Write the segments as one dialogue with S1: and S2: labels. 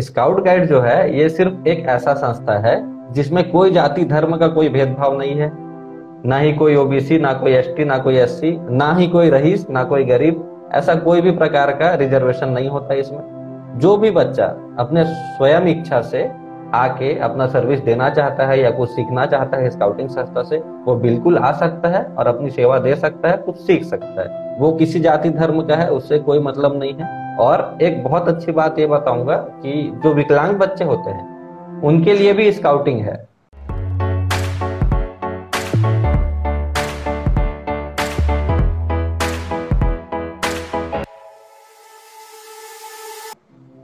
S1: Scout guide जो है, ये सिर्फ़ एक ऐसा संस्था है जिसमें कोई जाति धर्म का कोई भेदभाव नहीं है। ना ही कोई ओबीसी ना कोई एसटी ना कोई एससी ना ही कोई रईस ना कोई गरीब, ऐसा कोई भी प्रकार का रिजर्वेशन नहीं होता इसमें। जो भी बच्चा अपने स्वयं इच्छा से आके अपना सर्विस देना चाहता है या कुछ सीखना चाहता है स्काउटिंग संस्था से वो बिल्कुल आ सकता है और अपनी सेवा दे सकता है कुछ सीख सकता है वो किसी जाति धर्म का है उससे कोई मतलब नहीं है और एक बहुत अच्छी बात ये बताऊँगा कि जो विकलांग बच्चे होते हैं उनके लिए भी स्काउटिंग है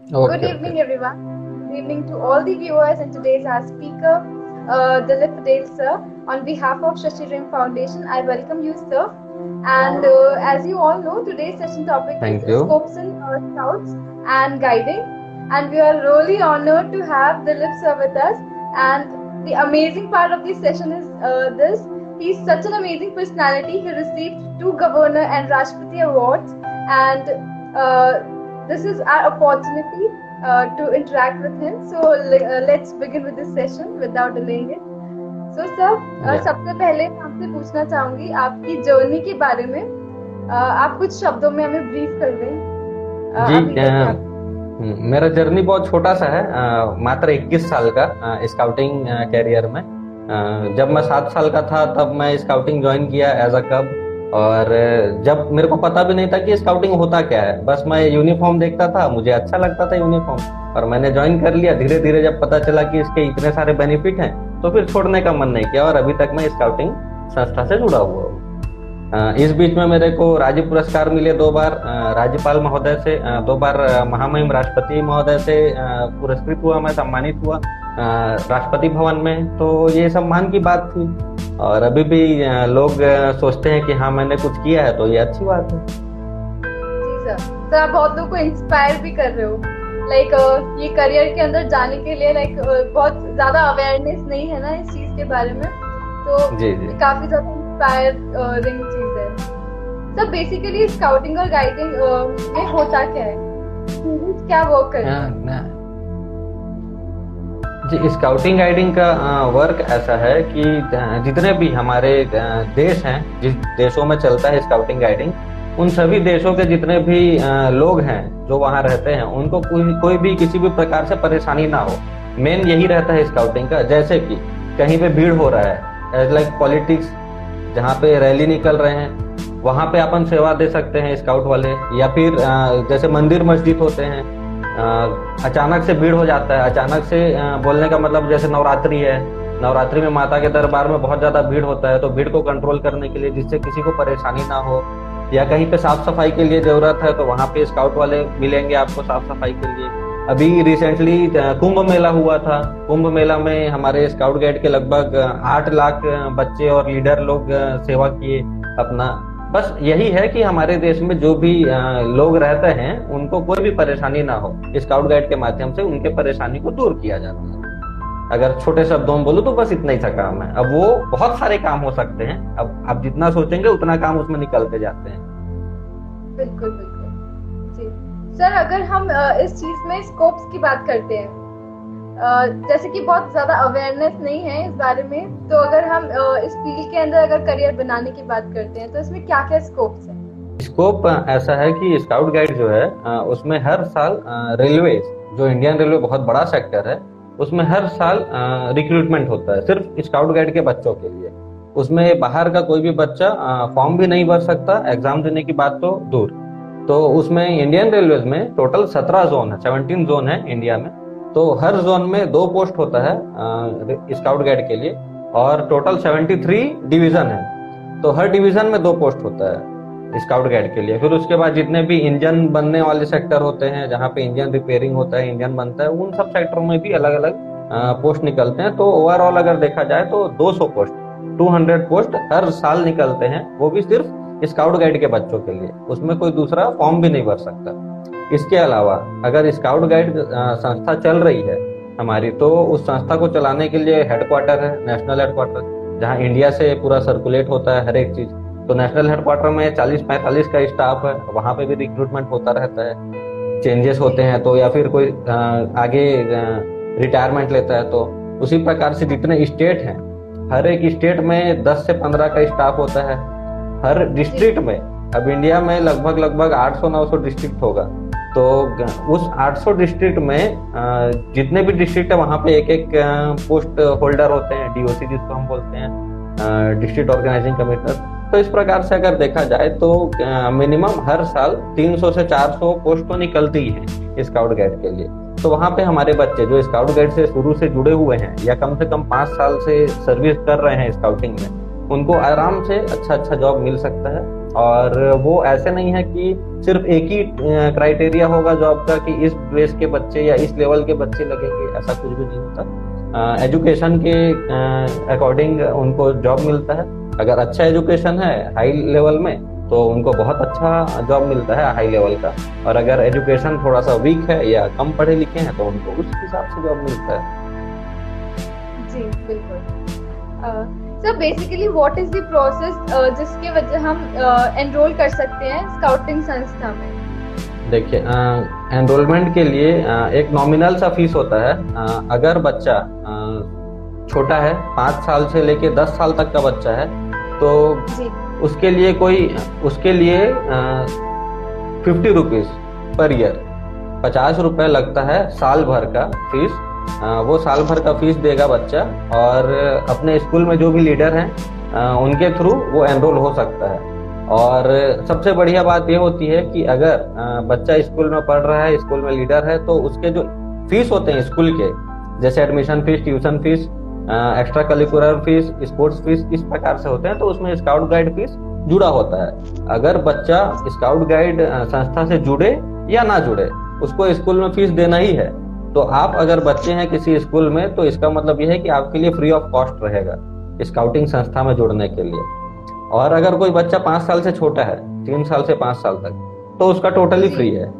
S2: Okay, Good evening, okay. everyone. Good evening to all the viewers and today's our speaker, uh, Dilip Patel, sir. On behalf of Shashi Ring Foundation, I welcome you, sir. And uh, as you all know, today's session topic
S1: Thank
S2: is
S1: you.
S2: scopes in uh, scouts and guiding. And we are really honored to have Dilip sir with us. And the amazing part of this session is uh, this. He's such an amazing personality. He received two Governor and Rashtrapati awards. And uh, this is our opportunity uh, to interact with him. So uh, let's begin with this session without delaying it. So sir, uh, सबसे पहले मैं आपसे पूछना चाहूँगी आपकी journey के बारे में। Uh, आप कुछ शब्दों में हमें ब्रीफ कर दें।
S1: Uh, जी हम्म, मेरा जर्नी बहुत छोटा सा है मात्र 21 साल का स्काउटिंग कैरियर में। जब मैं सात साल का था तब मैं स्काउटिंग ज्वाइन किया एज अ कब और जब मेरे को पता भी नहीं था कि स्काउटिंग होता क्या है, बस मैं यूनिफॉर्म देखता था, मुझे अच्छा लगता था यूनिफॉर्म और मैंने ज्वाइन कर लिया धीरे धीरे जब पता चला कि इसके इतने सारे बेनिफिट हैं तो फिर छोड़ने का मन नहीं किया और अभी तक मैं स्काउटिंग संस्था से जुड़ा हुआ हूँ। इस बीच में मेरे को राज्य पुरस्कार मिले दो बार राज्यपाल महोदय से दो बार महामहिम राष्ट्रपति महोदय से पुरस्कृत हुआ मैं सम्मानित हुआ राष्ट्रपति भवन में। तो ये सम्मान की बात थी। और अभी भी लोग सोचते हैं कि हाँ मैंने कुछ किया है तो ये अच्छी बात है।
S2: जी सर सर आप बहुत लोगों को इंस्पायर भी कर रहे हो। लाइक like, ये करियर के अंदर जाने के लिए लाइक बहुत ज़्यादा अवेयरनेस नहीं है ना इस चीज़ के बारे में? तो जी जी। काफ़ी ज़्यादा इंस्पायरिंग चीज़। है सर बेसिकली स्काउटिंग और गाइडिंग में होता क्या है? क्या वर्क करते हैं
S1: जी स्काउटिंग गाइडिंग का वर्क ऐसा है कि जितने भी हमारे देश हैं जिस देशों में चलता है स्काउटिंग गाइडिंग उन सभी देशों के जितने भी लोग हैं जो वहाँ रहते हैं उनको कोई कोई भी किसी भी प्रकार से परेशानी ना हो। मेन यही रहता है स्काउटिंग का जैसे कि कहीं पे भीड़ हो रहा है एज लाइक पॉलिटिक्स जहाँ पे रैली निकल रहे हैं, वहाँ पे अपन सेवा दे सकते हैं स्काउट वाले, या फिर जैसे मंदिर मस्जिद होते हैं अचानक से भीड़ हो जाता है, अचानक से बोलने का मतलब जैसे नवरात्रि है, नवरात्रि में माता के दरबार में बहुत ज़्यादा भीड़ होता है तो भीड़ को कंट्रोल करने के लिए, जिससे किसी को परेशानी ना हो, या कहीं पे साफ़ सफ़ाई के लिए ज़रूरत है तो वहाँ पे स्काउट वाले मिलेंगे आपको साफ़ सफ़ाई के लिए। अभी रिसेंटली कुंभ मेला हुआ था। कुंभ मेला में हमारे स्काउट गाइड के लगभग आठ लाख बच्चे और लीडर लोग सेवा किए अपना। बस यही है कि हमारे देश में जो भी लोग रहते हैं, उनको कोई भी परेशानी ना हो। स्काउट गाइड के माध्यम से उनके परेशानी को दूर किया जाता है। अगर छोटे शब्दों में बोलूँ तो बस इतना ही सा काम है। अब वो बहुत सारे काम हो सकते हैं। अब आप जितना सोचेंगे, उतना काम उसमें निकलते जाते हैं।
S2: बिल्कुल बिल्कुल। सर अगर हम इस चीज़ में स्कोप्स की बात करते हैं जैसे कि बहुत ज़्यादा अवेयरनेस नहीं है इस बारे में तो अगर हम इस फ़ील्ड के अंदर अगर करियर बनाने की बात करते हैं तो इसमें क्या क्या स्कोप है
S1: स्कोप ऐसा है कि स्काउट गाइड जो है उसमें हर साल रेलवे जो इंडियन रेलवे बहुत बड़ा सेक्टर है, उसमें हर साल रिक्रूटमेंट होता है, सिर्फ़ स्काउट गाइड के बच्चों के लिए। उसमें बाहर का कोई भी बच्चा फॉर्म भी नहीं भर सकता एग्ज़ाम देने की बात तो दूर। तो उसमें इंडियन रेलवे में टोटल सत्रह जोन है सेवनटीन जोन है इंडिया में। तो हर जोन में दो पोस्ट होता है स्काउट गाइड के लिए, और टोटल 73 डिवीज़न है। तो हर डिवीज़न में दो पोस्ट होता है स्काउट गाइड के लिए। फिर उसके बाद जितने भी इंजन बनने वाले सेक्टर होते हैं, जहाँ पे इंजन रिपेयरिंग होता है इंजन बनता है, उन सब सेक्टरों में भी अलग अलग पोस्ट निकलते हैं। तो ओवरऑल अगर देखा जाए तो 200 पोस्ट 200 पोस्ट हर साल निकलते हैं। वो भी सिर्फ़ स्काउट गाइड के बच्चों के लिए। उसमें कोई दूसरा फॉर्म भी नहीं भर सकता। इसके अलावा, अगर स्काउट गाइड संस्था चल रही है हमारी तो उस संस्था को चलाने के लिए हेडक्वार्टर है, नेशनल हेडक्वार्टर, जहाँ इंडिया से पूरा सर्कुलेट होता है हर एक चीज़। तो नेशनल हेडक्वार्टर में 40 पैंतालीस का स्टाफ है, वहाँ पे भी रिक्रूटमेंट होता रहता है। चेंजेस होते हैं तो या फिर कोई आगे रिटायरमेंट लेता है तो। उसी प्रकार से जितने स्टेट हैं, हर एक स्टेट में 10 से 15 का स्टाफ होता है। हर डिस्ट्रिक्ट में, अब इंडिया में लगभग लगभग 800-900 डिस्ट्रिक्ट होगा। तो उस 800 डिस्ट्रिक्ट में जितने भी डिस्ट्रिक्ट है, वहाँ पे एक एक पोस्ट होल्डर होते हैं डीओसी जिसको हम बोलते हैं डिस्ट्रिक्ट ऑर्गेनाइजिंग कमिश्नर तो इस प्रकार से अगर देखा जाए तो मिनिमम हर साल 300 से 400 पोस्ट तो निकलती है स्काउट गाइड के लिए। तो वहाँ पे हमारे बच्चे जो स्काउट गाइड से शुरू से जुड़े हुए हैं, या कम से कम पाँच साल से सर्विस कर रहे हैं स्काउटिंग में उनको आराम से अच्छा अच्छा जॉब मिल सकता है। और वो ऐसे नहीं है कि सिर्फ़ एक ही क्राइटेरिया होगा जॉब का कि इस बेस के बच्चे या इस लेवल के बच्चे लगेंगे, ऐसा कुछ भी नहीं होता। एजुकेशन के अकॉर्डिंग उनको जॉब मिलता है। अगर अच्छा एजुकेशन है हाई लेवल में तो उनको बहुत अच्छा जॉब मिलता है हाई लेवल का। और अगर एजुकेशन थोड़ा सा वीक है या कम पढ़े लिखे हैं तो उनको उस हिसाब से जॉब मिलता है।
S2: जी, बिल्कुल। Sir basically what is the process जिसके वजह हम एनरोल uh, कर सकते हैं स्काउटिंग संस्था में?
S1: देखिए एनरोलमेंट के लिए आ, एक नॉमिनल सा फ़ीस होता है। आ, अगर बच्चा आ, छोटा है पाँच साल से लेके दस साल तक का बच्चा है तो उसके लिए कोई उसके लिए फिफ्टी रुपीज़ पर ईयर पचास रुपए लगता है साल भर का फ़ीस वो साल भर का फ़ीस देगा बच्चा और अपने स्कूल में जो भी लीडर हैं उनके थ्रू वो एनरोल हो सकता है। और सबसे बढ़िया बात ये होती है कि अगर बच्चा स्कूल में पढ़ रहा है, स्कूल में लीडर है तो उसके जो फ़ीस होते हैं स्कूल के, जैसे admission fees, tuition fees extra curricular fees sports fees, इस प्रकार से होते हैं तो उसमें स्काउट गाइड फ़ीस जुड़ा होता है। अगर बच्चा स्काउट गाइड संस्था से जुड़े या ना जुड़े, उसको स्कूल में फ़ीस देना ही है। तो आप अगर बच्चे हैं किसी स्कूल में तो इसका मतलब यह है कि आपके लिए फ्री ऑफ़ कॉस्ट रहेगा स्काउटिंग संस्था में जुड़ने के लिए। और अगर कोई बच्चा पाँच साल से छोटा है तीन साल से पाँच साल तक तो उसका टोटली फ्री है। आ,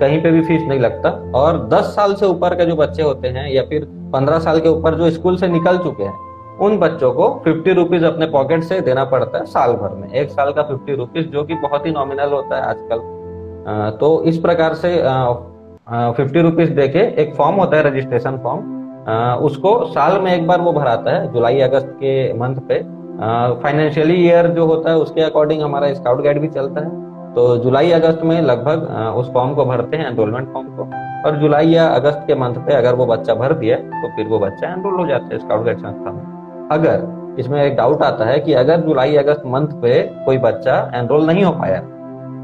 S1: कहीं पे भी फ़ीस नहीं लगता। और दस साल से ऊपर के जो बच्चे होते हैं या फिर पंद्रह साल के ऊपर जो स्कूल से निकल चुके हैं उन बच्चों को फिफ्टी रुपीज़ अपने पॉकेट से देना पड़ता है साल भर में। एक साल का फिफ्टी रुपीज़ जो कि बहुत ही नॉमिनल होता है आजकल। तो इस प्रकार से फिफ्टी रुपीज़ देके एक फॉर्म होता है रजिस्ट्रेशन फॉर्म उसको साल में एक बार वो भराता है, जुलाई, अगस्त के मंथ पे। फाइनेंशियली ईयर जो होता है, उसके अकॉर्डिंग हमारा स्काउट गाइड भी चलता है। तो जुलाई, अगस्त में लगभग उस फॉर्म को भरते हैं एनरोलमेंट फॉर्म को। और जुलाई या अगस्त के मंथ पे अगर वो बच्चा भर दिया तो फिर वो बच्चा एनरोल हो जाता है स्काउट गाइड संस्था में। अगर इसमें एक डाउट आता है कि अगर जुलाई, अगस्त मंथ पे कोई बच्चा एनरोल नहीं हो पाया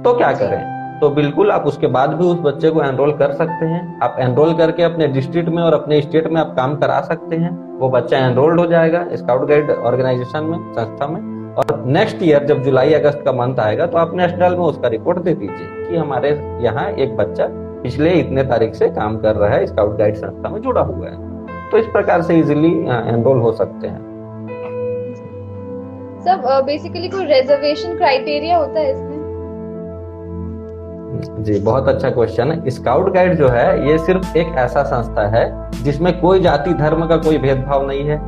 S1: तो क्या करें? तो बिल्कुल आप उसके बाद भी उस बच्चे को एनरोल कर सकते हैं। आप एनरोल करके अपने डिस्ट्रिक्ट में और अपने स्टेट में आप काम करा सकते हैं। वो बच्चा एनरोल्ड हो जाएगा स्काउट गाइड ऑर्गेनाइजेशन में, संस्था में। और नेक्स्ट ईयर जब जुलाई, अगस्त का मंथ आएगा तो आप नेशनल में उसका रिपोर्ट दे दीजिए कि हमारे यहाँ एक बच्चा पिछले इतने तारीख से काम कर रहा है स्काउट गाइड संस्था में जुड़ा हुआ है। तो इस प्रकार से इजिली एनरोल हो सकते हैं।
S2: बेसिकली कोई रिजर्वेशन क्राइटेरिया होता है इसमें?
S1: जी, बहुत अच्छा क्वेश्चन है। स्काउट गाइड जो है, ये सिर्फ़ एक ऐसा संस्था है, जिसमें कोई जाति, धर्म का कोई भेदभाव नहीं है।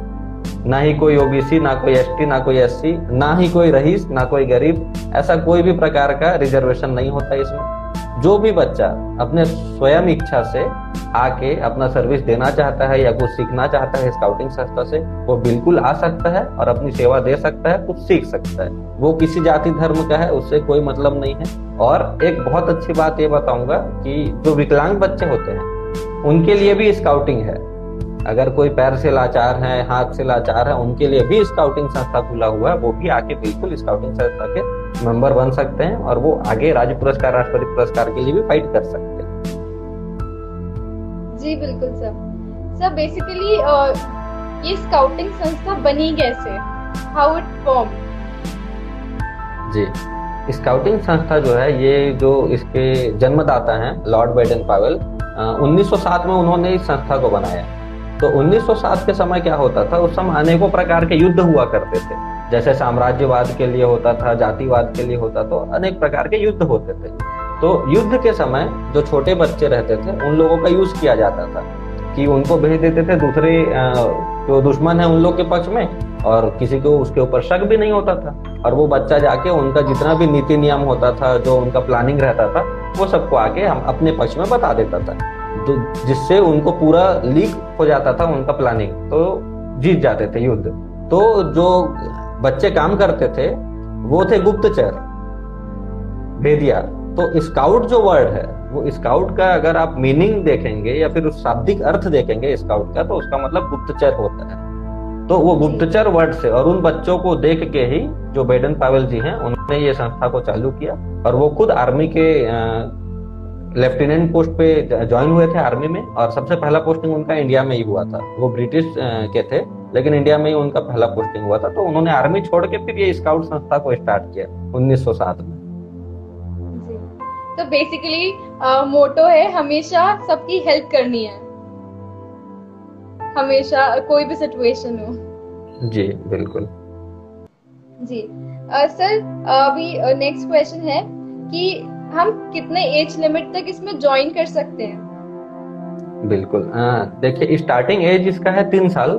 S1: ना ही कोई ओबीसी ना कोई एसटी ना कोई एससी ना ही कोई रईस ना कोई गरीब, ऐसा कोई भी प्रकार का रिजर्वेशन नहीं होता इसमें। जो भी बच्चा अपने स्वयं इच्छा से आके अपना सर्विस देना चाहता है या कुछ सीखना चाहता है स्काउटिंग संस्था से, वो बिल्कुल आ सकता है और अपनी सेवा दे सकता है, कुछ सीख सकता है। वो किसी जाति धर्म का है, उससे कोई मतलब नहीं है। और एक बहुत अच्छी बात ये बताऊँगा कि जो विकलांग बच्चे होते हैं, उनके लिए भी स्काउटिंग है। अगर कोई पैर से लाचार है, हाथ से लाचार है, उनके लिए भी स्काउटिंग संस्था खुला हुआ है, वो भी आके बिल्कुल स्काउटिंग संस्था के मेंबर बन सकते हैं और वो आगे राज्य पुरस्कार राष्ट्रपति पुरस्कार के लिए भी फाइट कर सकते हैं।
S2: जी बिल्कुल सर सर बेसिकली ये स्काउटिंग संस्था बनी कैसे? हाउ इट फॉर्म
S1: जी। स्काउटिंग संस्था जो है ये जो इसके जन्मदाता हैं लॉर्ड बेडन पावेल 1907 में उन्होंने इस संस्था को बनाया। तो 1907 के समय क्या होता था? उस समय अनेकों प्रकार के युद्ध हुआ करते थे। जैसे साम्राज्यवाद के लिए होता था, जातिवाद के लिए होता तो अनेक प्रकार के युद्ध होते थे। तो युद्ध के समय जो छोटे बच्चे रहते थे, उन लोगों का यूज़ किया जाता था कि उनको भेज देते थे, दूसरे जो दुश्मन है उन लोग के पक्ष में और किसी को उसके ऊपर शक भी नहीं होता था। और वो बच्चा जाके उनका जितना भी नीति नियम होता था, जो उनका प्लानिंग रहता था, वो सबको आके हम अपने पक्ष में बता देता था। तो जिससे उनको पूरा लीक हो जाता था उनका प्लानिंग तो जीत जाते थे युद्ध। तो जो बच्चे काम करते थे वो थे गुप्तचर भेदिया तो स्काउट जो वर्ड है वो स्काउट का अगर आप मीनिंग देखेंगे या फिर उस शाब्दिक अर्थ देखेंगे स्काउट का तो उसका मतलब गुप्तचर होता है। तो वो गुप्तचर वर्ड से और उन बच्चों को देख के ही जो बेडन पावेल जी हैं उन्होंने ये संस्था को चालू किया और वो खुद आर्मी के लेफ्टिनेंट पोस्ट पे ज्वाइन हुए थे आर्मी में और सबसे पहला पोस्टिंग उनका इंडिया में ही हुआ था। वो ब्रिटिश के थे। लेकिन इंडिया में ही उनका पहला पोस्टिंग हुआ था तो उन्होंने आर्मी छोड़ के फिर ये स्काउट संस्था को स्टार्ट किया 1907 में।
S2: तो बेसिकली मोटो है हमेशा सबकी हेल्प करनी है। हमेशा कोई भी सिचुएशन हो।
S1: जी बिल्कुल।
S2: जी। सर अभी नेक्स्ट क्वेश्चन है कि हम कितने एज लिमिट तक इसमें ज्वाइन कर सकते हैं?
S1: बिल्कुल। देखिए स्टार्टिंग एज इसका है तीन साल।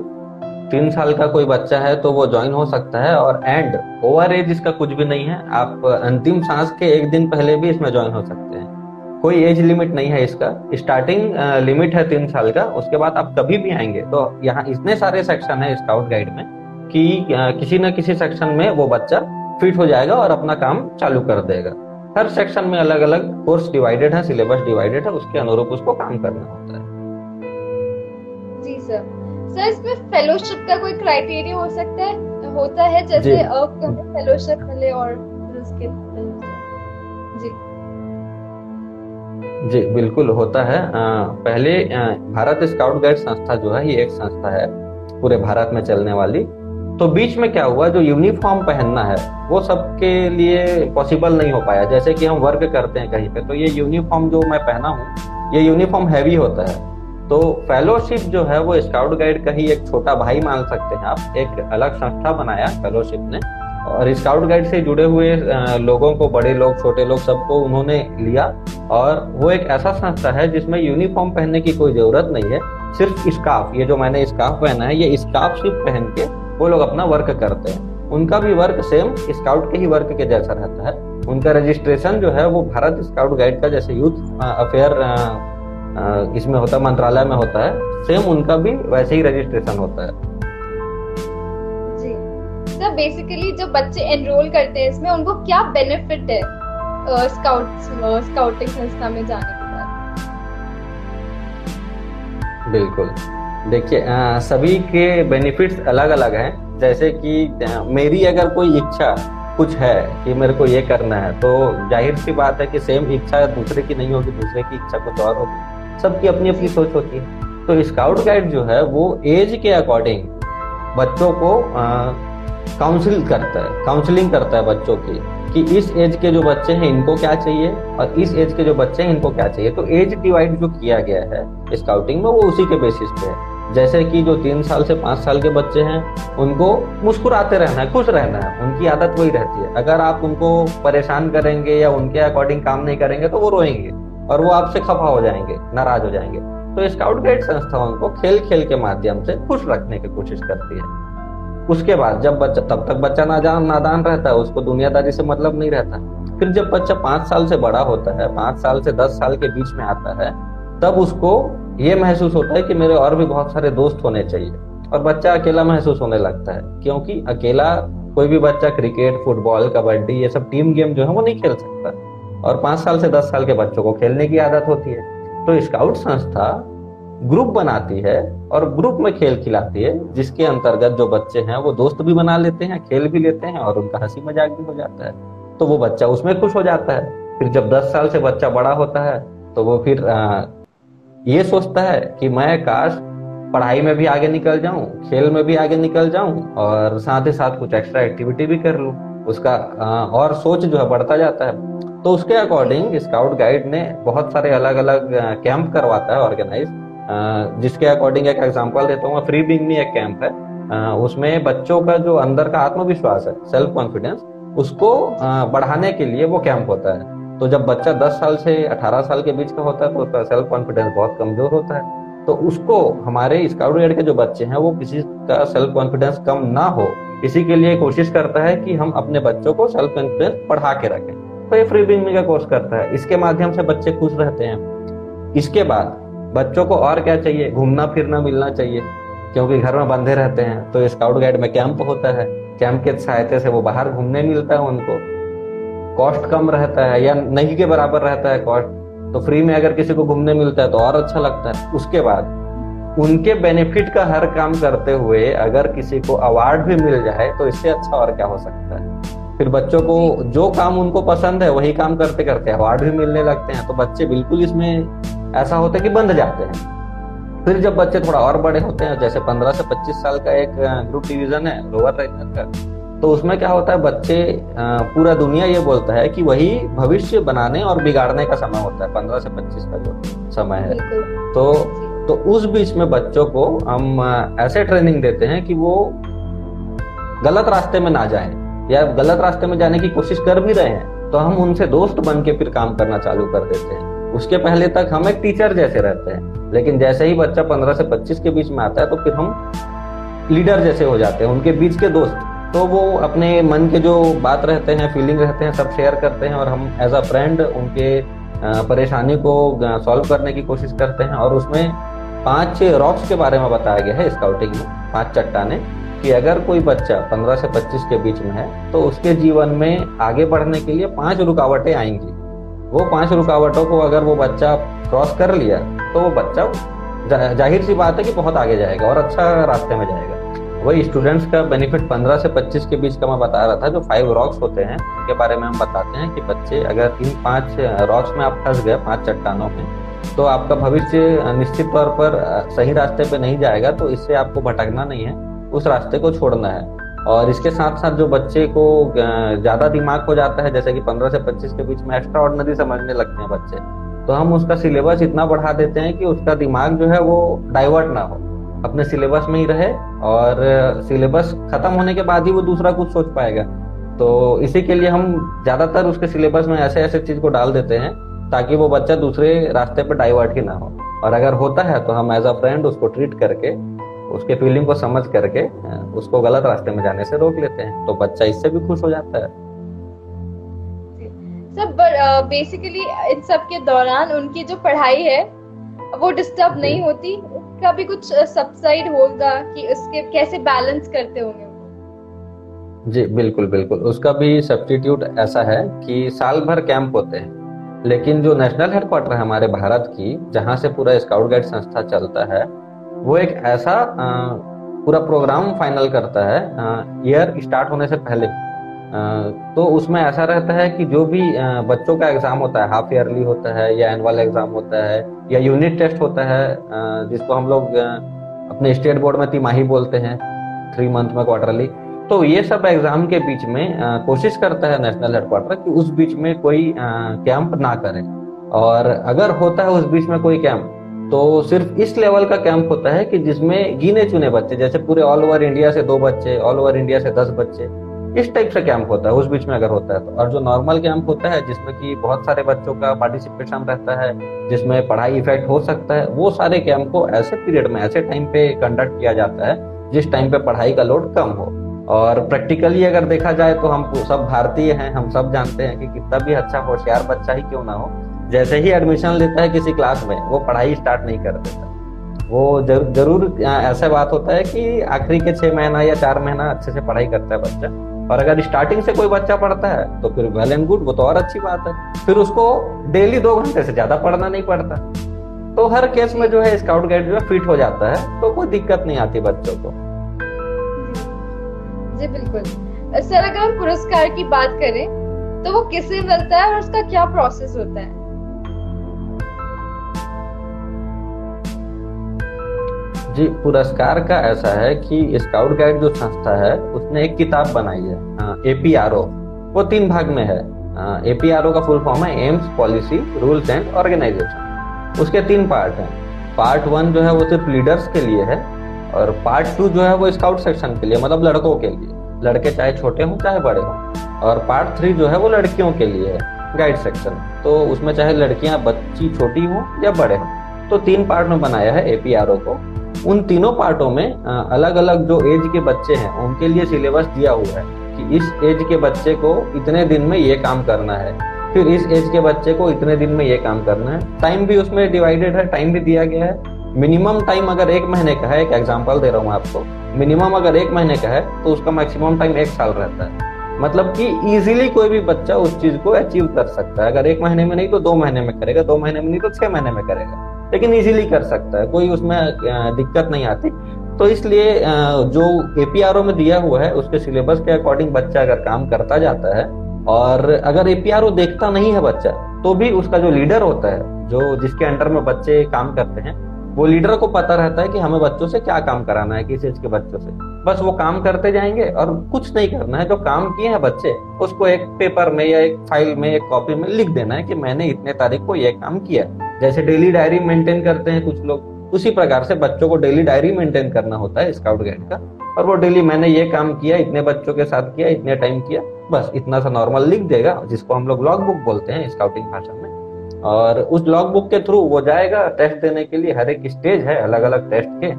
S1: तीन साल का कोई बच्चा है तो वो ज्वाइन हो सकता है और एंड ओवर एज इसका कुछ भी नहीं है, आप अंतिम सांस के एक दिन पहले भी इसमें ज्वाइन हो सकते हैं। कोई एज लिमिट नहीं है इसका। स्टार्टिंग लिमिट है तीन साल का, उसके बाद आप कभी भी आएँगे। तो यहाँ इतने सारे सेक्शन है स्काउट गाइड में कि किसी न किसी सेक्शन में वो बच्चा फिट हो जाएगा और अपना काम चालू कर देगा। हर सेक्शन में अलग अलग कोर्स डिवाइडेड है सिलेबस डिवाइडेड है, उसके अनुरूप उसको काम करना होता है।
S2: जी सर सर इसमें फेलोशिप का कोई क्राइटेरिया हो सकता है? होता है जैसे फेलोशिप मिले और उसके जी।
S1: जी बिल्कुल होता है। आ, पहले आ, भारत स्काउट गाइड संस्था जो है ये एक संस्था है पूरे भारत में चलने वाली। तो बीच में क्या हुआ जो यूनिफॉर्म पहनना है वो सबके लिए पॉसिबल नहीं हो पाया। जैसे कि हम वर्क करते हैं कहीं पे तो ये यूनिफॉर्म जो मैं पहना हूँ ये यूनिफॉर्म हैवी होता है। तो फेलोशिप जो है वो स्काउट गाइड का ही एक छोटा भाई मान सकते हैं आप। एक अलग संस्था बनाया फेलोशिप ने। और स्काउट गाइड से जुड़े हुए लोगों को, बड़े लोग, छोटे लोग सबको उन्होंने लिया। और वो एक ऐसा संस्था है जिसमें यूनिफॉर्म पहनने की कोई ज़रूरत नहीं है। सिर्फ़ स्काफ ये जो मैंने स्काफ पहना है, ये स्काफ सिर्फ़ पहन के वो लोग अपना वर्क करते हैं। उनका भी वर्क सेम स्काउट के ही वर्क के जैसा रहता है। उनका रजिस्ट्रेशन जो है वो भारत स्काउट गाइड का जैसे यूथ अफेयर इसमें होता है मंत्रालय में होता है। सेम उनका भी वैसे ही रजिस्ट्रेशन होता है।
S2: जी। सर बेसिकली जो बच्चे एनरोल करते हैं इसमें उनको क्या बेनिफिट है स्काउट स्काउटिंग संस्था में जाने के बाद?
S1: बिल्कुल। देखिए सभी के बेनिफिट्स अलग अलग हैं। जैसे कि मेरी अगर कोई इच्छा कुछ है कि मेरे को ये करना है तो ज़ाहिर सी बात है कि सेम इच्छा दूसरे की नहीं होगी दूसरे की इच्छा कुछ और होगी। सबकी अपनी अपनी सोच होती है। तो स्काउट गाइड जो है, वो एज के अकॉर्डिंग बच्चों को काउंसिल करता है काउंसलिंग करता है बच्चों की, कि इस एज के जो बच्चे हैं, इनको क्या चाहिए और इस एज के जो बच्चे हैं, इनको क्या चाहिए। तो एज डिवाइड जो किया गया है स्काउटिंग में, वो उसी के बेसिस पे है। जैसे कि जो तीन साल से पाँच साल के बच्चे हैं, उनको मुस्कुराते रहना है, खुश रहना है, उनकी आदत वही रहती है। अगर आप उनको परेशान करेंगे या उनके अकॉर्डिंग काम नहीं करेंगे तो वो रोएँगे। और वो आपसे खफा हो जाएँगे, नाराज़ हो जाएँगे। तो स्काउट गाइड संस्था उनको खेल खेल के माध्यम से खुश रखने की कोशिश करती है। उसके बाद जब बच्चा, तब तक बच्चा नादान नादान रहता है, उसको दुनियादारी से मतलब नहीं रहता। फिर जब बच्चा पाँच साल से बड़ा होता है, पाँच साल से दस साल के बीच में आता है, तब उसको ये महसूस होता है कि मेरे और भी बहुत सारे दोस्त होने चाहिए। और बच्चा अकेला महसूस होने लगता है, क्योंकि अकेला कोई भी बच्चा क्रिकेट, फुटबॉल, कबड्डी, ये सब टीम गेम जो है वो नहीं खेल सकता। और पाँच साल से दस साल के बच्चों को खेलने की आदत होती है। तो स्काउट संस्था ग्रुप बनाती है और ग्रुप में खेल खिलाती है जिसके अंतर्गत जो बच्चे हैं वो दोस्त भी बना लेते हैं खेल भी लेते हैं और उनका हँसी मज़ाक भी हो जाता है। तो वो बच्चा उसमें खुश हो जाता है। फिर जब दस साल से बच्चा बड़ा होता है तो वो फिर आ, ये सोचता है कि मैं काश पढ़ाई में भी आगे निकल जाऊँ खेल में भी आगे निकल जाऊँ और साथ ही साथ कुछ एक्स्ट्रा एक्टिविटी भी कर लूँ। उसका और सोच जो है बढ़ता जाता है। तो उसके अकॉर्डिंग स्काउट गाइड ने बहुत सारे अलग अलग कैंप करवाता है ऑर्गेनाइज जिसके अकॉर्डिंग एक एग्ज़ाम्पल देता हूँ फ्री बिंग में एक कैंप है। उसमें बच्चों का जो अंदर का आत्मविश्वास है सेल्फ कॉन्फिडेंस उसको बढ़ाने के लिए वो कैंप होता है। तो जब बच्चा 10 साल से 18 साल के बीच का होता है तो उसका सेल्फ कॉन्फिडेंस बहुत कमज़ोर होता है। तो उसको हमारे स्काउट गाइड के जो बच्चे हैं, वो किसी का सेल्फ कॉन्फिडेंस कम ना हो। इसी के लिए कोशिश करता है कि हम अपने बच्चों को सेल्फ कॉन्फिडेंस बढ़ा के रखें। ये फ्री बिंग का कोर्स करता है। इसके माध्यम से बच्चे खुश रहते हैं। इसके बाद बच्चों को और क्या चाहिए? घूमना, फिरना, मिलना चाहिए। क्योंकि घर में बंधे रहते हैं तो स्काउट गाइड में कैंप होता है। कैंप के सहायता से वो बाहर घूमने मिलता है उनको। कॉस्ट कम रहता है या नहीं के बराबर रहता है कॉस्ट तो फ्री में अगर किसी को घूमने मिलता है तो और अच्छा लगता है। उसके बाद उनके बेनिफिट का हर काम करते हुए अगर किसी को अवार्ड भी मिल जाए तो इससे अच्छा और क्या हो सकता है? फिर बच्चों को जो काम उनको पसंद है वही काम करते करते अवार्ड भी मिलने लगते हैं तो बच्चे बिल्कुल इसमें ऐसा होता है कि बंध जाते हैं। फिर जब बच्चे थोड़ा और बड़े होते हैं जैसे 15 से 25 साल का एक ग्रुप डिवीज़न है लोअर रेंजर का तो उसमें क्या होता है बच्चे पूरा दुनिया ये बोलता है कि वही भविष्य बनाने और बिगाड़ने का समय होता है पंद्रह से पच्चीस का जो समय है। तो तो उस बीच में बच्चों को हम ऐसे ट्रेनिंग देते हैं कि वो गलत रास्ते में ना जाएँ। या गलत रास्ते में जाने की कोशिश कर भी रहे हैं तो हम उनसे दोस्त बन के फिर काम करना चालू कर देते हैं। उसके पहले तक हम एक टीचर जैसे रहते हैं, लेकिन जैसे ही बच्चा पंद्रह से पच्चीस के बीच में आता है तो फिर हम लीडर जैसे हो जाते हैं, उनके बीच के दोस्त। तो वो अपने मन के जो बात रहते हैं फीलिंग रहते हैं, सब शेयर करते हैं और हम एज अ फ्रेंड उनके परेशानी को सॉल्व करने की कोशिश करते हैं। और उसमें पाँच रॉक्स के बारे में बताया गया है स्काउटिंग में, पाँच चट्टाने। कि अगर कोई बच्चा 15 से 25 के बीच में है तो उसके जीवन में आगे बढ़ने के लिए पाँच रुकावटें आएँगी। वो पाँच रुकावटों को अगर वो बच्चा क्रॉस कर लिया तो वो बच्चा जा, ज़ाहिर सी बात है कि बहुत आगे जाएगा और अच्छा रास्ते में जाएगा। वही स्टूडेंट्स का बेनिफिट 15 से 25 के बीच का मैं बता रहा था जो फाइव रॉक्स होते हैं उनके बारे में हम बताते हैं कि बच्चे अगर इन पाँच रॉक्स में आप फंस गए पाँच चट्टानों में तो आपका भविष्य निश्चित तौर पर सही रास्ते पे नहीं जाएगा तो इससे आपको भटकना नहीं है। उस रास्ते को छोड़ना है। और इसके साथ साथ जो बच्चे को ज़्यादा दिमाग हो जाता है, जैसे कि 15 से 25 के बीच में एक्स्ट्रा ऑर्डनरी समझने लगते हैं बच्चे तो हम उसका सिलेबस इतना बढ़ा देते हैं कि उसका दिमाग जो है वो डाइवर्ट ना हो। अपने सिलेबस में ही रहे और सिलेबस खत्म होने के बाद ही वो दूसरा कुछ सोच पाएगा। तो इसी के लिए हम ज़्यादातर उसके सिलेबस में ऐसे ऐसे चीज़ को डाल देते हैं, ताकि वो बच्चा दूसरे रास्ते पर डाइवर्ट ही ना हो। और अगर होता है तो हम एज अ फ्रेंड उसको ट्रीट करके उसके फीलिंग को समझ करके उसको गलत रास्ते में जाने से रोक लेते हैं। तो बच्चा इससे भी खुश हो जाता है।
S2: सब बेसिकली इन सब के दौरान उनकी जो पढ़ाई है वो डिस्टर्ब नहीं होती। उसका भी कुछ सबसाइड होगा कि उसके कैसे बैलेंस करते होंगे
S1: जी बिल्कुल बिल्कुल। उसका भी सब्सटीट्यूट ऐसा है कि साल भर कैंप होते हैं। लेकिन जो नेशनल हेडक्वार्टर है हमारे भारत की जहाँ से पूरा स्काउट गाइड संस्था चलता है वो एक ऐसा पूरा प्रोग्राम फाइनल करता है ईयर स्टार्ट होने से पहले। तो उसमें ऐसा रहता है कि जो भी बच्चों का एग्ज़ाम होता है हाफ़ ईयरली होता है या एनुअल एग्ज़ाम होता है या यूनिट टेस्ट होता है जिसको हम लोग अपने स्टेट बोर्ड में तिमाही बोलते हैं थ्री मंथ में क्वार्टरली तो ये सब एग्ज़ाम के बीच में कोशिश करता है नेशनल हेडक्वार्टर कि उस बीच में कोई कैंप ना करें। और अगर होता है उस बीच में कोई कैंप तो सिर्फ़ इस लेवल का कैंप होता है कि जिसमें गिने चुने बच्चे, जैसे पूरे ऑल ओवर इंडिया से दो बच्चे ऑल ओवर इंडिया से दस बच्चे, इस टाइप से कैंप होता है, उस बीच में अगर होता है तो। और जो नॉर्मल कैंप होता है, जिसमें कि बहुत सारे बच्चों का पार्टिसिपेशन रहता है, जिसमें पढ़ाई इफ़ेक्ट हो सकता है, वो सारे कैंप को ऐसे पीरियड में, ऐसे टाइम पे कंडक्ट किया जाता है, जिस टाइम पे पढ़ाई का लोड कम हो। और प्रैक्टिकली अगर देखा जाए तो हम सब भारतीय हैं, हम सब जानते हैं कि कितना भी अच्छा होशियार बच्चा ही क्यों ना हो जैसे ही एडमिशन लेता है किसी क्लास में वो पढ़ाई स्टार्ट नहीं कर देता। वो जर, ज़रूर ऐसा बात होता है कि आखिरी के छह महीना या चार महीना अच्छे से पढ़ाई करता है बच्चा। और अगर स्टार्टिंग से कोई बच्चा पढ़ता है तो फिर वेल एंड गुड वो तो और अच्छी बात है। फिर उसको डेली दो घंटे से ज़्यादा पढ़ना नहीं पड़ता। तो हर केस में जो है स्काउट गाइड जो है फिट हो जाता है तो कोई दिक्कत नहीं आती बच्चों को।
S2: जी बिल्कुल। सर अगर हम पुरस्कार की बात करें तो वो किसे मिलता है और उसका क्या प्रोसेस होता है?
S1: जी, पुरस्कार का ऐसा है कि स्काउट गाइड जो संस्था है, उसने एक किताब बनाई है एपीआरओ वो तीन भाग में है एपीआरओ का फुल फॉर्म है aims policy rules and organisation उसके तीन पार्ट हैं। पार्ट वन जो है, वो सिर्फ़ लीडर्स के लिए है और पार्ट टू जो है, वो स्काउट सेक्शन के लिए मतलब लड़कों के लिए। लड़के चाहे छोटे हों, चाहे बड़े हों। और पार्ट थ्री जो है, वो लड़कियों के लिए है गाइड सेक्शन तो उसमें चाहे लड़कियाँ बच्ची छोटी हों या बड़े हों। तो तीन पार्ट में बनाया है एपीआरओ को। उन तीनों पार्टों में अलग अलग जो एज के बच्चे हैं, उनके लिए सिलेबस दिया हुआ है कि इस एज के बच्चे को इतने दिन में ये काम करना है। फिर इस एज के बच्चे को इतने दिन में ये काम करना है। टाइम भी उसमें डिवाइडेड है टाइम भी दिया गया है। मिनिमम टाइम अगर एक महीने का है, एक एग्ज़ाम्पल दे रहा हूँ आपको। मिनिमम अगर एक महीने का है तो उसका मैक्सिमम टाइम एक साल रहता है। मतलब कि इजीली कोई भी बच्चा उस चीज़ को अचीव कर सकता है। अगर एक महीने में नहीं तो दो महीने में करेगा, दो महीने में नहीं तो छह महीने में करेगा। लेकिन इजीली कर सकता है, कोई उसमें दिक्कत नहीं आती। तो इसलिए जो एपीआरओ में दिया हुआ है, उसके सिलेबस के अकॉर्डिंग बच्चा अगर काम करता जाता है, और अगर एपीआरओ देखता नहीं है बच्चा तो भी उसका जो लीडर होता है, जो जिसके अंडर में बच्चे काम करते हैं, वो लीडर को पता रहता है कि हमें बच्चों से क्या काम कराना है, किस एज के बच्चों से। बस वो काम करते जाएँगे और कुछ नहीं करना है, जो काम किए हैं बच्चे, उसको एक पेपर में या एक फ़ाइल में, एक कॉपी में लिख देना है कि मैंने इतने तारीख को ये काम किया जैसे डेली डायरी मेंटेन करते हैं कुछ लोग, उसी प्रकार से बच्चों को डेली डायरी मेंटेन करना होता है स्काउट गाइड का। और वो डेली मैंने ये काम किया, इतने बच्चों के साथ किया, इतने टाइम किया, बस इतना सा नॉर्मल लिख देगा, जिसको हम लोग लॉग बुक बोलते हैं स्काउटिंग भाषा में। और उस लॉग बुक के थ्रू वो जाएगा टेस्ट देने के लिए, हर एक स्टेज है अलग अलग टेस्ट के।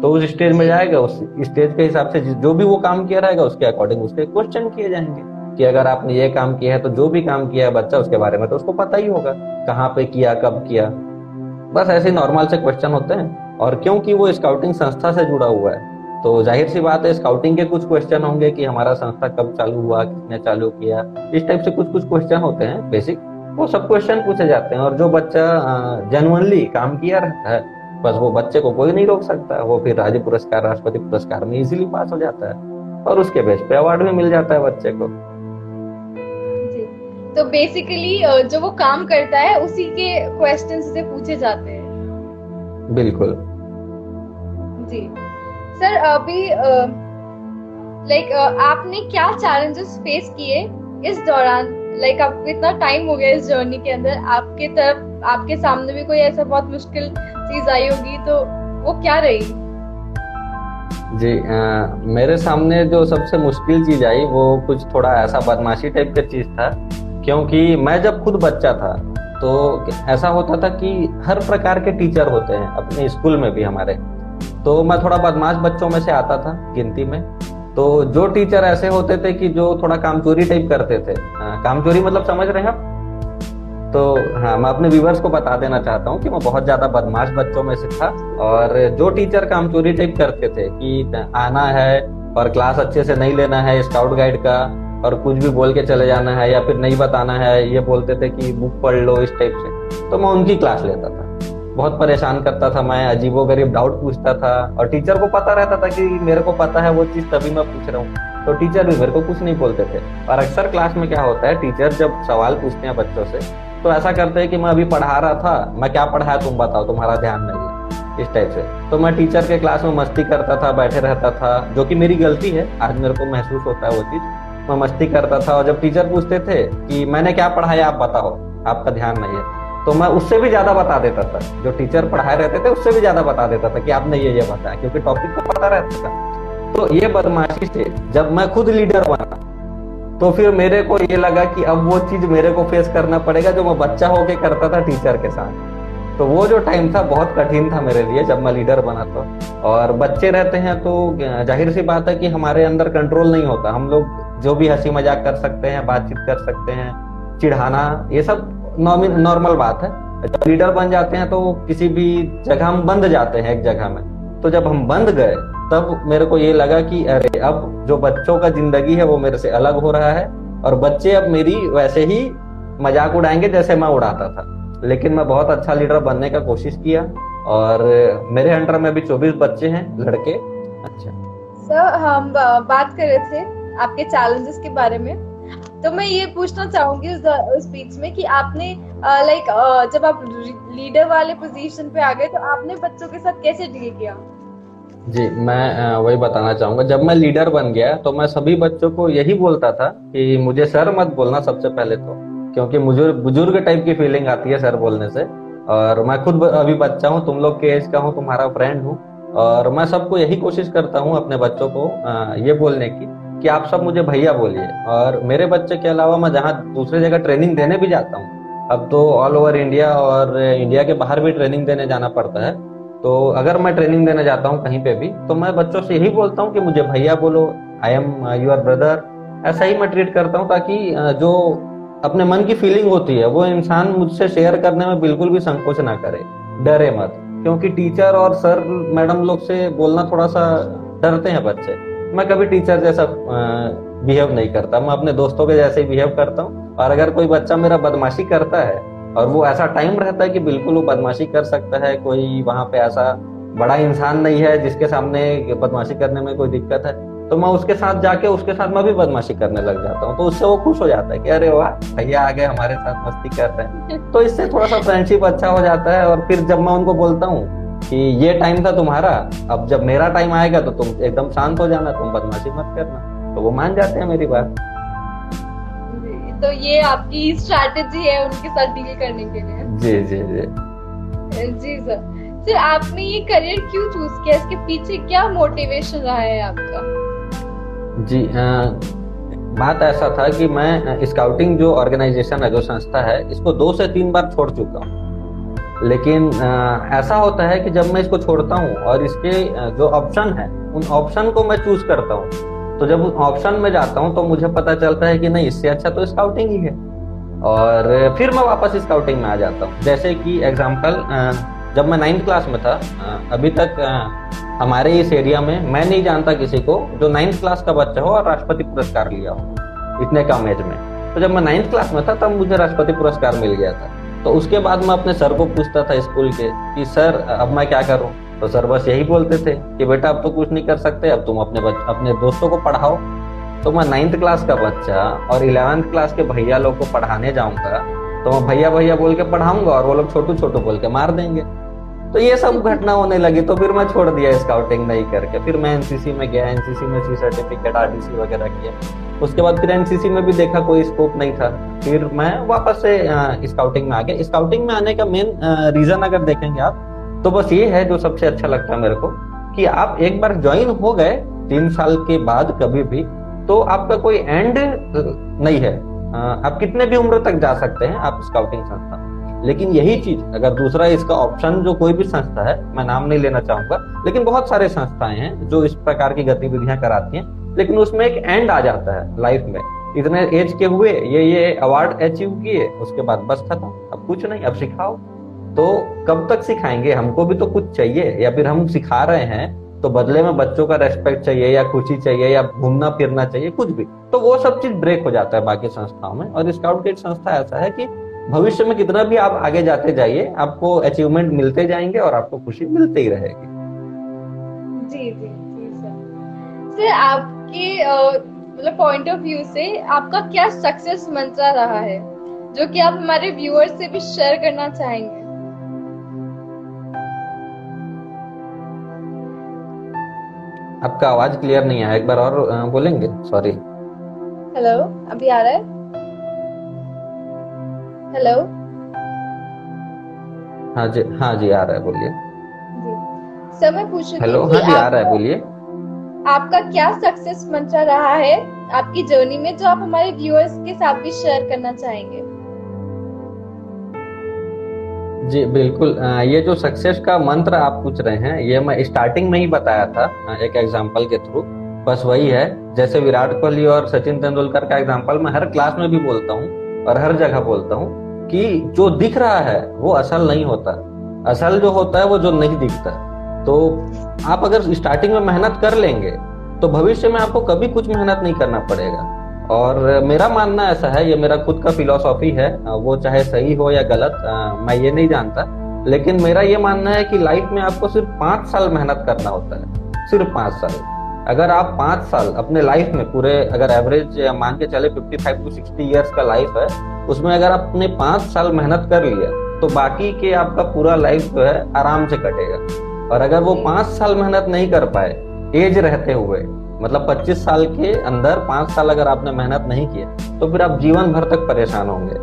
S1: तो उस स्टेज में जाएगा, उस स्टेज के हिसाब से जो भी वो काम किया रहेगा, उसके अकॉर्डिंग उसके क्वेश्चन किए जाएँगे। कि अगर आपने ये काम किया है तो जो भी काम किया है बच्चा, उसके बारे में तो उसको पता ही होगा, कहाँ पे किया, कब किया। बस ऐसे नॉर्मल से क्वेश्चन होते हैं। और क्योंकि वो स्काउटिंग संस्था से जुड़ा हुआ है तो ज़ाहिर सी बात है स्काउटिंग के कुछ क्वेश्चन होंगे कि हमारा संस्था कब चालू हुआ, किसने चालू किया। इस टाइप से कुछ कुछ क्वेश्चन होते हैं बेसिक वो सब क्वेश्चन पूछे जाते हैं, और जो बच्चा जेनुअनली काम किया रहता है, बस वो बच्चे को कोई नहीं रोक सकता। वो फिर राज्य पुरस्कार राष्ट्रपति पुरस्कार में इजीली पास हो जाता है, और उसके बेस पे अवार्ड भी मिल जाता है बच्चे को।
S2: तो बेसिकली जो वो काम करता है उसी के क्वेश्चन से पूछे जाते हैं।
S1: बिल्कुल।
S2: जी। सर अभी लाइक आपने क्या चैलेंजेस फेस किए इस दौरान? लाइक आपको इतना टाइम हो गया इस जर्नी के अंदर। आपके तरफ़ आपके सामने भी कोई ऐसा बहुत मुश्किल चीज़ आई होगी तो वो क्या रही?
S1: जी आ, मेरे सामने जो सबसे मुश्किल चीज़ आई वो कुछ थोड़ा ऐसा बदमाशी टाइप का चीज़ था। क्योंकि मैं जब खुद बच्चा था तो ऐसा होता था कि हर प्रकार के टीचर होते हैं अपने स्कूल में भी हमारे। तो मैं थोड़ा बदमाश बच्चों में से आता था गिनती में। तो जो टीचर ऐसे होते थे कि जो थोड़ा कामचोरी टाइप करते थे। हाँ, कामचोरी मतलब समझ रहे हैं आप? तो हाँ मैं अपने व्यूवर्स को बता देना चाहता हूँ कि मैं बहुत ज़्यादा बदमाश बच्चों में से था। और जो टीचर काम चोरी टाइप करते थे कि आना है और क्लास अच्छे से नहीं लेना है स्काउट गाइड का और कुछ भी बोल के चले जाना है या फिर नहीं बताना है, ये बोलते थे कि बुक पढ़ लो इस टाइप से। तो मैं उनकी क्लास लेता था। बहुत परेशान करता था मैं अजीबो गरीब डाउट पूछता था और टीचर को पता रहता था कि मेरे को पता है वो चीज़ तभी मैं पूछ रहा हूँ। तो टीचर भी मेरे को कुछ नहीं बोलते थे। और अक्सर क्लास में क्या होता है टीचर जब सवाल पूछते हैं बच्चों से तो ऐसा करते हैं कि मैं अभी पढ़ा रहा था, मैं क्या पढ़ाया तुम बताओ, तुम्हारा ध्यान नहीं है, इस टाइप से। तो मैं टीचर के क्लास में मस्ती करता था, बैठे रहता था, जो कि मेरी गलती है, आज मेरे को महसूस होता है वो चीज़। मैं मस्ती करता था और जब टीचर पूछते थे कि मैंने क्या पढ़ाया, आप बताओ। आपका ध्यान नहीं है। तो मैं उससे भी ज़्यादा बता देता था। जो टीचर पढ़ाए रहते थे, उससे भी ज़्यादा बता देता था कि आपने ये ये बताया, क्योंकि टॉपिक को पता रहता था। तो ये बदमाशी से जब मैं खुद लीडर बना तो फिर मेरे को ये लगा कि अब वो चीज़ मेरे को फेस करना पड़ेगा, जो मैं बच्चा होके करता था टीचर के साथ। तो वो जो टाइम था, बहुत कठिन था मेरे लिए जब मैं लीडर बना था और बच्चे रहते हैं तो ज़ाहिर सी बात है कि हमारे अंदर कंट्रोल नहीं होता। हम लोग जो भी हँसी मज़ाक कर सकते हैं, बातचीत कर सकते हैं, चिढ़ाना, ये सब नॉर्मल बात है। जब लीडर बन जाते हैं तो किसी भी जगह हम बंद जाते हैं एक जगह में। तो जब हम बंद गए, तब मेरे को ये लगा कि अरे, अब जो बच्चों का ज़िंदगी है, वो मेरे से अलग हो रहा है और बच्चे अब मेरी वैसे ही मज़ाक उड़ाएँगे जैसे मैं उड़ाता था। लेकिन मैं बहुत अच्छा लीडर बनने का कोशिश किया और मेरे अंडर में अभी चौबीस बच्चे हैं, लड़के।
S2: अच्छा। सर, हम बात कर रहे थे आपके चैलेंजेस के बारे में। तो मैं ये पूछना चाहूँगी उस, बीच में कि आपने लाइक जब आप लीडर वाले पोजीशन पे आ गए तो आपने बच्चों के साथ कैसे डील किया?
S1: जी मैं वही बताना चाहूँगा। जब मैं लीडर बन गया तो मैं सभी बच्चों को यही बोलता था कि मुझे सर मत बोलना सबसे पहले तो क्योंकि मुझे बुज़ुर्ग टाइप की फीलिंग आती है सर बोलने से। और मैं खुद अभी बच्चा हूँ तुम लोग के एज का हूँ तुम्हारा फ्रेंड हूँ। और मैं सबको यही कोशिश करता हूँ अपने बच्चों को ये बोलने की। कि आप सब मुझे भैया बोलिए। और मेरे बच्चे के अलावा मैं जहाँ दूसरी जगह ट्रेनिंग देने भी जाता हूँ, अब तो ऑल ओवर इंडिया और इंडिया के बाहर भी ट्रेनिंग देने जाना पड़ता है। तो अगर मैं ट्रेनिंग देने जाता हूँ कहीं पे भी तो मैं बच्चों से यही बोलता हूँ कि मुझे भैया बोलो आई एम यूर ब्रदर ऐसा ही मैं ट्रीट करता हूँ ताकि जो अपने मन की फीलिंग होती है, वो इंसान मुझसे शेयर करने में बिल्कुल भी संकोच ना करे। डरे मत, क्योंकि टीचर और सर मैडम लोग से बोलना थोड़ा सा डरते हैं बच्चे। मैं कभी टीचर जैसा बिहेव नहीं करता। मैं अपने दोस्तों के जैसे बिहेव करता हूँ। और अगर कोई बच्चा मेरा बदमाशी करता है, और वो ऐसा टाइम रहता है कि बिल्कुल वो बदमाशी कर सकता है, कोई वहाँ पे ऐसा बड़ा इंसान नहीं है जिसके सामने बदमाशी करने में कोई दिक्कत है तो मैं उसके साथ जाके उसके साथ मैं भी बदमाशी करने लग जाता हूँ। तो उससे वो खुश हो जाता है कि, अरे वाह, भैया आगे हमारे साथ मस्ती कर रहे हैं। तो इससे थोड़ा सा फ्रेंडशिप अच्छा हो जाता है, और फिर जब मैं उनको बोलता हूँ कि ये टाइम था तुम्हारा अब जब मेरा टाइम आएगा तो तुम एकदम शांत हो जाना तुम बदमाशी मत करना। तो वो मान जाते हैं मेरी बात।
S2: तो ये आपकी स्ट्रैटेजी है उनके साथ डील करने के लिए।
S1: जी जी जी।
S2: जी सर सर आपने ये करियर क्यों चूज़ किया? इसके पीछे क्या मोटिवेशन रहा है आपका?
S1: जी आ, बात ऐसा था कि मैं स्काउटिंग जो ऑर्गेनाइजेशन है जो संस्था है इसको दो से तीन बार छोड़ चुका हूँ। लेकिन आ, ऐसा होता है कि जब मैं इसको छोड़ता हूँ और इसके जो ऑप्शन है उन ऑप्शन को मैं चूज़ करता हूँ तो जब ऑप्शन में जाता हूँ तो मुझे पता चलता है कि नहीं इससे अच्छा तो स्काउटिंग ही है। और फिर मैं वापस स्काउटिंग में आ जाता हूँ। जैसे कि एग्ज़ाम्पल जब मैं नाइन्थ क्लास में था अभी तक हमारे इस एरिया में मैं नहीं जानता किसी को जो नाइन्थ क्लास का बच्चा हो और राष्ट्रपति पुरस्कार लिया हो इतने कम एज में। तो जब मैं नाइन्थ क्लास में था तब मुझे राष्ट्रपति पुरस्कार मिल गया था। तो उसके बाद मैं अपने सर को पूछता था स्कूल के कि सर अब मैं क्या करूँ? तो सर बस यही बोलते थे कि बेटा अब तो कुछ नहीं कर सकते अब तुम अपने बच, अपने दोस्तों को पढ़ाओ। तो मैं नाइन्थ क्लास का बच्चा और इलेवेंथ क्लास के भैया लोग को पढ़ाने जाऊँगा तो मैं भैया भैया बोल के पढ़ाऊँगा और वो लोग छोटू छोटू बोल के मार देंगे। तो ये सब घटना होने लगी तो फिर मैं छोड़ दिया स्काउटिंग नहीं करके। फिर मैं एनसीसी में गया एनसीसी में सी सर्टिफिकेट आरटीसी वगैरह किया। उसके बाद फिर एनसीसी में भी देखा कोई स्कोप नहीं था। फिर मैं वापस से स्काउटिंग में आ गया। स्काउटिंग में आने का मेन रीजन अगर देखेंगे आप तो बस ये है जो सबसे अच्छा लगता है मेरे को, कि आप एक बार ज्वाइन हो गए तीन साल के बाद कभी भी तो आपका कोई एंड नहीं है। आप कितने भी उम्र तक जा सकते हैं, आप स्काउटिंग संस्था लेकिन यही चीज़, अगर दूसरा इसका ऑप्शन जो कोई भी संस्था है, मैं नाम नहीं लेना चाहूँगा, लेकिन बहुत सारे संस्थाएँ हैं, जो इस प्रकार की गतिविधियाँ कराती हैं, लेकिन उसमें एक एंड आ जाता है लाइफ में। इतने एज के हुए, ये ये अवार्ड अचीव किए, उसके बाद बस खत्म, अब कुछ नहीं, अब सिखाओ। तो कब तक सिखाएँगे? हमको भी तो कुछ चाहिए, या फिर हम सिखा रहे हैं तो बदले में बच्चों का रेस्पेक्ट चाहिए, या खुशी चाहिए, या घूमना फिरना चाहिए, कुछ भी। तो वो सब चीज़ ब्रेक हो जाता है बाकी संस्थाओं में, और स्काउट गेट संस्था ऐसा है कि भविष्य में कितना भी आप आगे जाते जाइए आपको अचीवमेंट मिलते जाएँगे और आपको खुशी मिलते ही रहेगी।
S2: जी जी जी सर सर आपके मतलब पॉइंट ऑफ़ व्यू से आपका क्या सक्सेस मंत्र रहा है जो कि आप हमारे व्यूअर्स से भी शेयर करना चाहेंगे?
S1: आपका आवाज़ क्लियर नहीं आया एक बार और बोलेंगे? सॉरी
S2: हेलो अभी आ रहा है? हेलो
S1: हाँ जी हाँ जी आ रहा है बोलिए।
S2: सर मैं पूछ रही
S1: हेलो हाँ जी आ रहा है बोलिए।
S2: आपका क्या सक्सेस मंत्र रहा है? आपकी जर्नी में जो आप हमारे व्यूअर्स के साथ भी शेयर करना चाहेंगे।
S1: जी बिल्कुल। ये जो सक्सेस का मंत्र आप पूछ रहे हैं ये मैं स्टार्टिंग में ही बताया था एक एग्जांपल के थ्रू बस वही है जैसे विराट कोहली और सचिन तेंदुलकर का एग्जांपल मैं हर क्लास में भी बोलता हूँ और हर जगह बोलता हूँ। कि जो दिख रहा है, वो असल नहीं होता। असल जो होता है, वो जो नहीं दिखता। तो आप अगर स्टार्टिंग में मेहनत कर लेंगे तो भविष्य में आपको कभी कुछ मेहनत नहीं करना पड़ेगा। और मेरा मानना ऐसा है, ये मेरा खुद का फिलोसॉफी है, वो चाहे सही हो या गलत मैं ये नहीं जानता। लेकिन मेरा ये मानना है कि लाइफ में आपको सिर्फ़ पाँच साल मेहनत करना होता है। सिर्फ़ पाँच साल। अगर आप पाँच साल अपने लाइफ में पूरे, अगर एवरेज मान के चले 55 टू 60 इयर्स का लाइफ है, उसमें अगर आपने पाँच साल मेहनत कर लिया तो बाकी के आपका पूरा लाइफ जो है आराम से कटेगा। और अगर वो पाँच साल मेहनत नहीं कर पाए एज रहते हुए मतलब 25 साल के अंदर पाँच साल अगर आपने मेहनत नहीं किया तो फिर आप जीवन भर तक परेशान होंगे।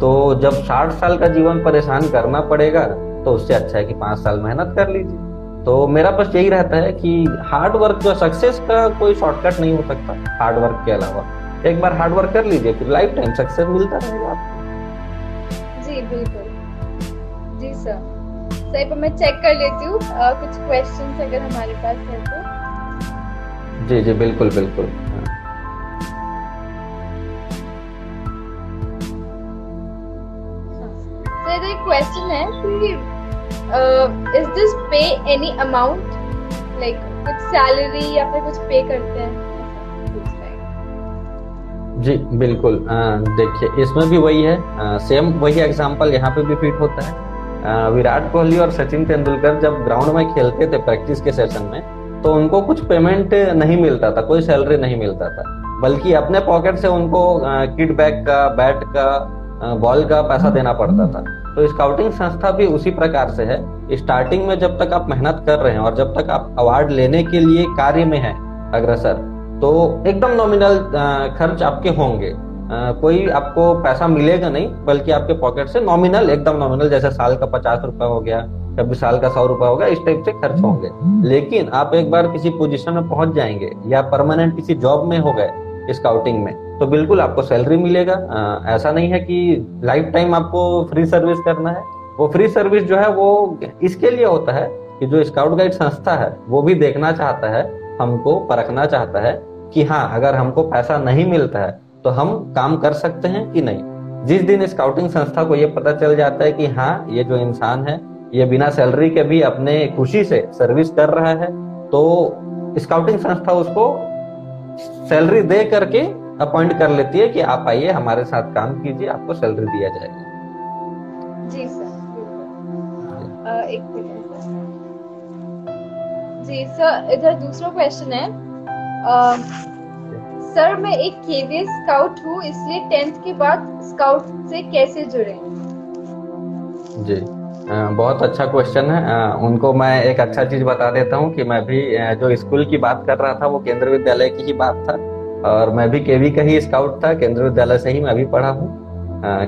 S1: तो जब साठ साल का जीवन परेशान करना पड़ेगा तो उससे अच्छा है कि पाँच साल मेहनत कर लीजिए। तो मेरा बस यही रहता है कि हार्ड वर्क जो सक्सेस का कोई शॉर्टकट नहीं हो सकता हार्ड वर्क के अलावा। एक बार हार्ड वर्क कर लीजिए फिर लाइफ टाइम सक्सेस मिलता रहेगा आपको।
S2: जी बिल्कुल। जी सर सही पर मैं चेक कर लेती हूँ कुछ क्वेश्चंस अगर हमारे पास है तो।
S1: जी जी बिल्कुल बिल्कुल।
S2: क्वेश्चन है कि is this pay any amount like कुछ सैलरी या फिर कुछ पे करते हैं?
S1: जी बिल्कुल। देखिए इसमें भी वही है। आ, सेम वही एग्जांपल यहाँ पे भी फिट होता है। विराट कोहली और सचिन तेंदुलकर जब ग्राउंड में खेलते थे प्रैक्टिस के सेशन में तो उनको कुछ पेमेंट नहीं मिलता था कोई सैलरी नहीं मिलता था। बल्कि अपने पॉकेट से उनको किट बैग का बैट का बॉल का पैसा देना पड़ता था। तो स्काउटिंग संस्था भी उसी प्रकार से है। स्टार्टिंग में जब तक आप मेहनत कर रहे हैं और जब तक आप अवार्ड लेने के लिए कार्य में हैं अग्रसर तो एकदम नॉमिनल खर्च आपके होंगे। आ, कोई आपको पैसा मिलेगा नहीं बल्कि आपके पॉकेट से नॉमिनल एकदम नॉमिनल जैसे साल का पचास रुपया हो गया कभी साल का सौ रुपया हो गया इस टाइप से खर्च होंगे। लेकिन आप एक बार किसी पोजीशन में पहुँच जाएँगे या परमानेंट किसी जॉब में हो गए स्काउटिंग में तो बिल्कुल आपको सैलरी मिलेगा। आ, ऐसा नहीं है कि लाइफ टाइम आपको फ्री सर्विस करना है। वो फ्री सर्विस जो है वो इसके लिए होता है कि जो स्काउट गाइड संस्था है वो भी देखना चाहता है हमको परखना चाहता है कि हाँ अगर हमको पैसा नहीं मिलता है तो हम काम कर सकते हैं कि नहीं। जिस दिन स्काउटिंग संस्था को ये पता चल जाता है कि हाँ ये जो इंसान है ये बिना सैलरी के भी अपने खुशी से सर्विस कर रहा है तो स्काउटिंग संस्था उसको सैलरी दे करके अपॉइंट कर लेती है कि आप आइए हमारे साथ काम कीजिए आपको सैलरी दिया जाएगा।
S2: जी सर एक जी सर इधर दूसरा क्वेश्चन है। सर मैं एक स्काउट हूँ इसलिए टेंथ के बाद स्काउट से कैसे जुड़े?
S1: जी। बहुत अच्छा क्वेश्चन है। उनको मैं एक अच्छा चीज़ बता देता हूँ कि मैं भी जो स्कूल की बात कर रहा था वो केंद्र विद्यालय की ही बात था। और मैं भी केवी का ही स्काउट था, केंद्र विद्यालय से ही मैं भी पढ़ा हूँ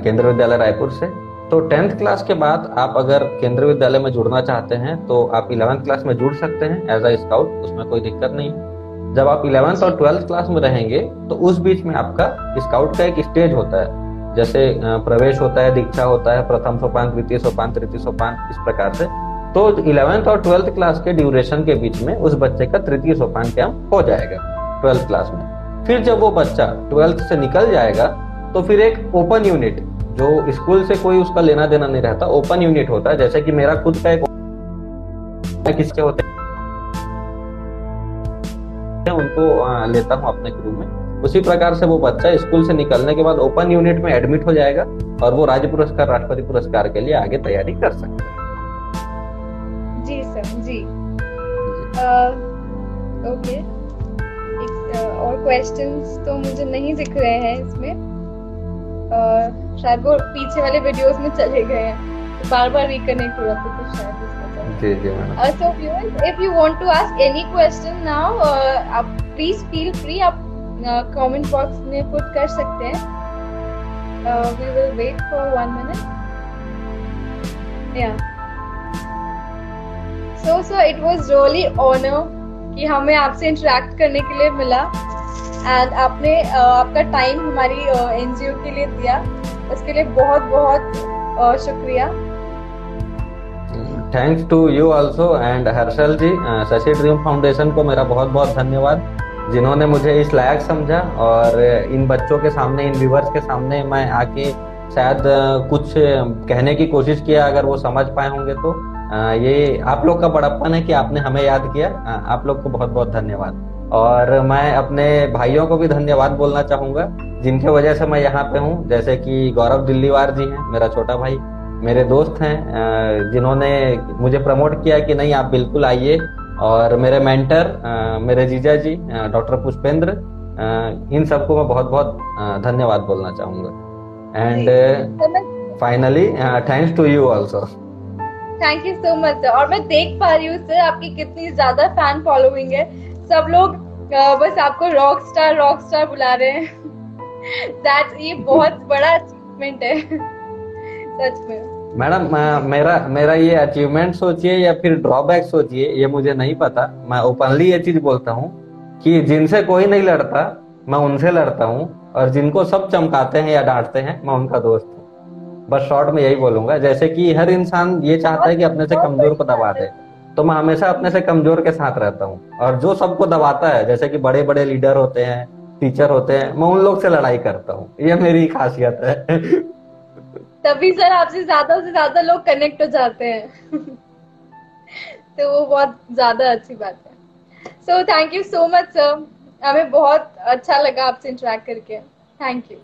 S1: केंद्र विद्यालय रायपुर से। तो टेंथ क्लास के बाद आप अगर केंद्र विद्यालय में जुड़ना चाहते हैं तो आप इलेवेंथ क्लास में जुड़ सकते हैं एज अ स्काउट उसमें कोई दिक्कत नहीं है। जब आप इलेवेंथ और ट्वेल्थ क्लास में रहेंगे तो उस बीच में आपका स्काउट का एक स्टेज होता है। जैसे प्रवेश होता है, दीक्षा होता है, प्रथम सोपान, द्वितीय सोपान, तृतीय सोपान, इस प्रकार से। तो इलेवेंथ और ट्वेल्थ क्लास के ड्यूरेशन के बीच में उस बच्चे का तृतीय सोपान कैंप हो जाएगा ट्वेल्थ क्लास में। फिर जब वो बच्चा ट्वेल्थ से निकल जाएगा तो फिर एक ओपन यूनिट जो स्कूल से कोई उसका लेना देना नहीं रहता ओपन यूनिट होता है। जैसे कि मेरा खुद का एक किसके होते हैं उनको लेता हूँ अपने क्रू में। उसी प्रकार से वो बच्चा स्कूल से निकलने के बाद ओपन यूनिट में एडमिट हो जाएगा और वो राज्य पुरस्कार राष्ट्रपति पुरस्कार के लिए आगे तैयारी कर सकता है।
S2: जी सर जी। ओके। और क्वेश्चन तो मुझे नहीं दिख रहे हैं इसमें। शायद वो पीछे वाले वीडियोस में चले गए हैं। बार बार रिकनेक्ट हो रहा था तो शायद आप कि हमें आपसे इंटरेक्ट करने के लिए मिला। एंड आपने आपका टाइम हमारी एनजीओ के लिए दिया। उसके लिए बहुत बहुत शुक्रिया।
S1: Thanks to you also and Harshal ji Shashi dream foundation को मेरा बहुत बहुत धन्यवाद, जिन्होंने मुझे इस लायक समझा और इन बच्चों के सामने, इन व्यूवर्स के सामने मैं आके शायद कुछ कहने की कोशिश किया, अगर वो समझ पाए होंगे तो। ये आप लोग का बड़प्पन है कि आपने हमें याद किया। आप लोग को बहुत बहुत धन्यवाद। और मैं अपने भाइयों को भी धन्यवाद बोलना चाहूँगा जिनके वजह से मैं यहाँ पे हूँ। जैसे कि गौरव दिल्लीवार जी हैं मेरा छोटा भाई मेरे दोस्त हैं जिन्होंने मुझे प्रमोट किया कि नहीं आप बिल्कुल आइए। और मेरे मेंटर मेरे जीजा जी डॉक्टर पुष्पेंद्र इन सबको मैं बहुत बहुत धन्यवाद बोलना चाहूँगा। And finally thanks to you also
S2: thank you so much और मैं देख पा रही हूँ सर आपकी कितनी ज़्यादा फ़ैन फॉलोइंग है। सब लोग बस आपको रॉक स्टार रॉक स्टार बुला रहे हैं। ये बहुत बड़ा अचीवमेंट है। सच में।
S1: मैडम मेरा मेरा ये अचीवमेंट सोचिए या फिर ड्रॉबैक सोचिए, ये मुझे नहीं पता। मैं ओपनली ये चीज़ बोलता हूँ कि जिनसे कोई नहीं लड़ता, मैं उनसे लड़ता हूँ और जिनको सब चमकाते हैं या डांटते हैं, मैं उनका दोस्त बस शॉर्ट में यही बोलूँगा, जैसे कि हर इंसान ये चाहता है कि अपने से कमज़ोर को दबा दे तो मैं हमेशा अपने से कमज़ोर के साथ रहता हूँ। और जो सबको दबाता है, जैसे कि बड़े बड़े लीडर होते हैं टीचर होते हैं, मैं उन लोग से लड़ाई करता हूँ। ये मेरी खासियत है।
S2: तभी सर आपसे ज़्यादा से ज़्यादा लोग कनेक्ट हो जाते हैं। तो वो बहुत ज़्यादा अच्छी बात है। So thank you so much sir हमें बहुत अच्छा लगा आपसे इंटरेक्ट करके। Thank you